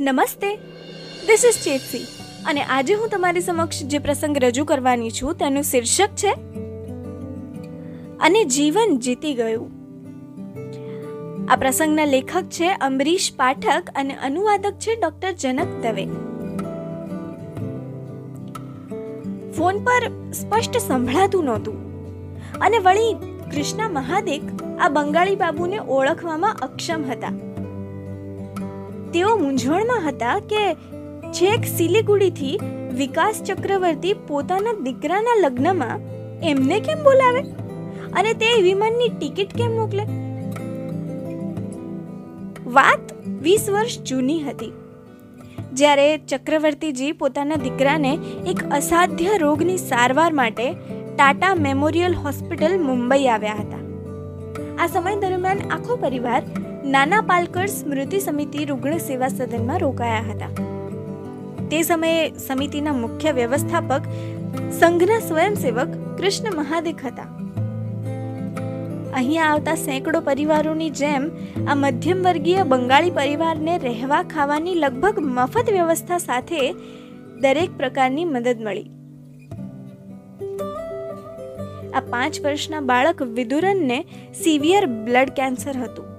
નમસ્તે. This is ચેતસી અને આજે હું તમારી સમક્ષ જે પ્રસંગ રજૂ કરવાની છું તેનું શીર્ષક છે, અને જીવન જીતી ગયું. આ પ્રસંગના લેખક છે અમરીશ પાઠક અને અનુવાદક છે ડોક્ટર જનક દવે. ફોન પર સ્પષ્ટ સંભળાતું નહોતું. અને વળી કૃષ્ણા મહાદેક આ બંગાળી બાબુને ઓળખવામાં અક્ષમ હતા. તેઓ મૂંઝવણમાં હતા કે છેક સિલિગુડીથી વિકાસ ચક્રવર્તી પોતાના દીકરાના લગ્નમાં એમને કેમ બોલાવે? અને તે વિમાનની ટિકિટ કેમ મોકલે? વાત વીસ વર્ષ જૂની હતી. જ્યારે ચક્રવર્તીજી પોતાના દીકરાને એક અસાધ્ય રોગની સારવાર માટે ટાટા મેમોરિયલ હોસ્પિટલ મુંબઈ આવ્યા હતા. આ સમય દરમિયાન આખો પરિવાર નાના પાલકર સ્મૃતિ સમિતિ રૂગ્ણ સેવા સદનમાં રોકાયા હતા. તે સમયે સમિતિના મુખ્ય વ્યવસ્થાપક, સંઘના સ્વયંસેવક કૃષ્ણ મહાદેક હતા. અહીંયા આવતા સેંકડો પરિવારોની જેમ આ મધ્યમ વર્ગીય બંગાળી પરિવારને રહેવા ખાવાની લગભગ મફત વ્યવસ્થા સાથે દરેક પ્રકારની મદદ મળી. આ પાંચ વર્ષના બાળક વિદુરનને સિવિયર બ્લડ કેન્સર હતું.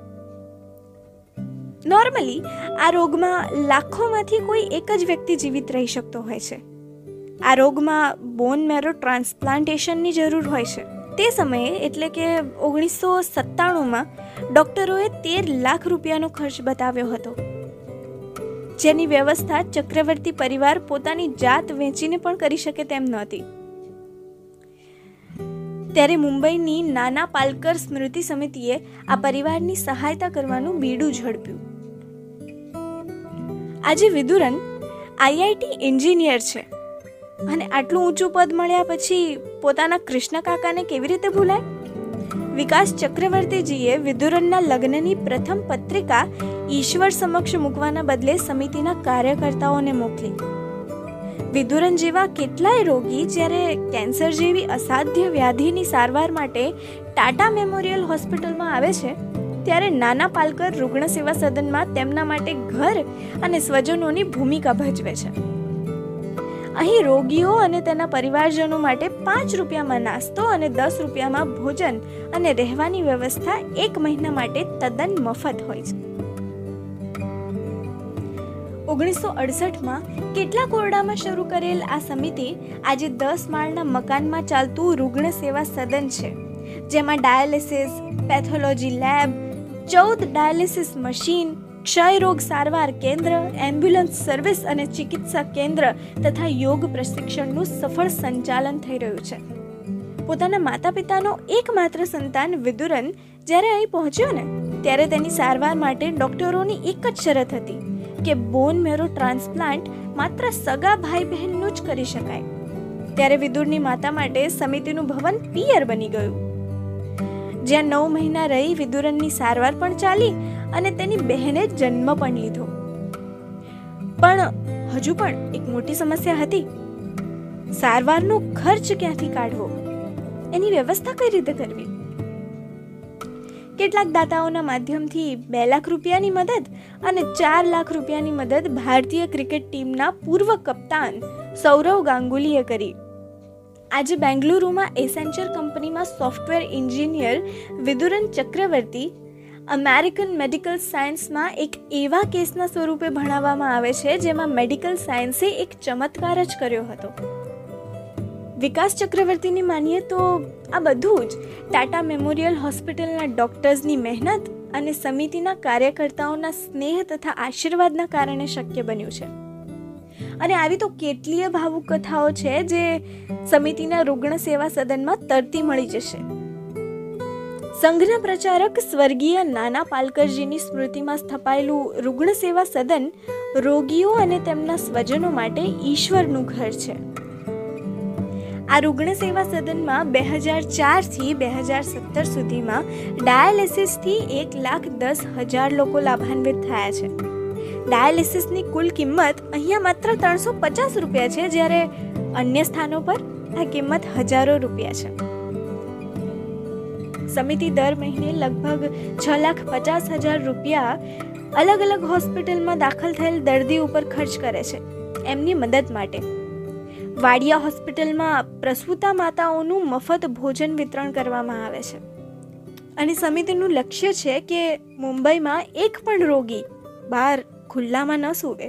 નોર્મલી આ રોગમાં લાખોમાંથી કોઈ એક જ વ્યક્તિ જીવિત રહી શકતો હોય છે. આ રોગમાં બોન મેરો ટ્રાન્સપ્લાન્ટેશનની જરૂર હોય છે. તે સમયે એટલે કે ઓગણીસો સત્તાણુંમાં ડૉક્ટરોએ તેર લાખ રૂપિયાનો ખર્ચ બતાવ્યો હતો. જેની વ્યવસ્થા ચક્રવર્તી પરિવાર પોતાની જાત વેચીને પણ કરી શકે તેમ નહોતી. ત્યારે મુંબઈની નાના પાલકર સ્મૃતિ સમિતિએ આ પરિવારની સહાયતા કરવાનું બીડું ઝડપ્યું. આજે વિદુરન આઈઆઈટી એન્જિનિયર છે. અને આટલું ઊંચું પદ મળ્યા પછી પોતાના કૃષ્ણ કાકાને કેવી રીતે ભૂલાય? વિકાસ ચક્રવર્તીજીએ વિદુરનના લગ્નની પ્રથમ પત્રિકા ઈશ્વર સમક્ષ મૂકવાના બદલે સમિતિના કાર્યકર્તાઓને મોકલી. વિદુરન જેવા કેટલાય રોગી જ્યારે કેન્સર જેવી અસાધ્ય વ્યાધિની સારવાર માટે ટાટા મેમોરિયલ હોસ્પિટલમાં આવે છે ત્યારે નાના પાલકર રુગ્ણ સેવા સદનમાં તેમના માટે ઘર અને સ્વજનોની ભૂમિકા ભજવે છે. અહીં રોગીઓ અને તેના પરિવારજનો માટે પાંચ રૂપિયામાં નાસ્તો અને દસ રૂપિયામાં ભોજન અને રહેવાની વ્યવસ્થા એક મહિના માટે તદ્દન મફત હોય છે. ઓગણીસો અડસઠમાં કેટલાક ઓરડામાં શરૂ કરેલ આ સમિતિ આજે દસ માળના મકાનમાં ચાલતું રૂગ્ણ સેવા સદન છે. જેમાં ડાયાલિસિસ, પેથોલોજી લેબ ચૌદ ડાયાલિસિસ મશીન, ક્ષય રોગ સારવાર કેન્દ્ર, એમ્બ્યુલન્સ સર્વિસ અને ચિકિત્સા કેન્દ્ર તથા યોગ પ્રશિક્ષણનું સફળ સંચાલન થઈ રહ્યું છે. પોતાના માતા પિતાનો એકમાત્ર સંતાન વિદુરન જ્યારે અહીં પહોંચ્યો ને, ત્યારે તેની સારવાર માટે ડોક્ટરોની એક જ શરત હતી કે બોન મેરો ટ્રાન્સપ્લાન્ટ માત્ર સગા ભાઈ બહેનનું જ કરી શકાય. ત્યારે વિદુરની માતા માટે સમિતિનું ભવન પિયર બની ગયું. જ્યાં નવ મહિના રહી વિદુરનની સારવાર પણ ચાલી અને તેની બહેને જન્મ પણ લીધો. પણ હજુ પણ એક મોટી સમસ્યા હતી. સારવારનો ખર્ચ ક્યાંથી કાઢવો? એની વ્યવસ્થા કઈ રીતે કરવી? કેટલાક દાતાઓના માધ્યમથી બે લાખ રૂપિયાની મદદ અને ચાર લાખ રૂપિયાની મદદ ભારતીય ક્રિકેટ ટીમના પૂર્વ કપ્તાન સૌરવ ગાંગુલીએ કરી. આજે બેંગલુરુમાં એસેન્ચર કંપનીમાં software engineer Vidhuran Chakravarti American medical સાયન્સમાં એક એવા કેસના સ્વરૂપે ભણાવવામાં આવે છે, જેમાં મેડિકલ સાયન્સે એક ચમત્કાર જ કર્યો હતો. વિકાસ ચક્રવર્તીની માનીએ તો આ બધું જ ટાટા મેમોરિયલ હોસ્પિટલના ડોક્ટર્સની મહેનત અને સમિતિના કાર્યકર્તાઓના સ્નેહ તથા આશીર્વાદના કારણે શક્ય બન્યું છે. અને આવી તો કેટલીય ભાવુક કથાઓ છે જે સમિતિના રુગ્ણ સેવા સદનમાં તરતી મળી જશે. સંઘના પ્રચારક સ્વર્ગીય નાના પાલકરજીની સ્મૃતિમાં સ્થપાયેલું રુગ્ણ સેવા સદન રોગીઓ અને તેમના સ્વજનો માટે ઈશ્વરનું ઘર છે. આ રુગ્ણ સેવા સદનમાં બે હજાર ચારથી બે હજાર સત્તર સુધીમાં ડાયાલિસિસથી એક લાખ દસ હજાર લોકો લાભાન્વિત થયા છે. ડાયાલિસિસની કુલ કિંમત અહીંયા માત્ર ત્રણસો પચાસ રૂપિયા છે, જ્યારે અન્ય સ્થાનો પર આ કિંમત હજારો રૂપિયા છે. સમિતિ દર મહિને લગભગ છ લાખ પચાસ હજાર રૂપિયા અલગ અલગ હોસ્પિટલમાં દાખલ થયેલ દર્દી ઉપર ખર્ચ કરે છે, એમની મદદ માટે. વાડિયા હોસ્પિટલમાં પ્રસૂતા માતાઓનું મફત ભોજન વિતરણ કરવામાં આવે છે. અને સમિતિનું લક્ષ્ય છે કે મુંબઈમાં એક પણ રોગી બહાર ખુલ્લામાં ન સૂવે.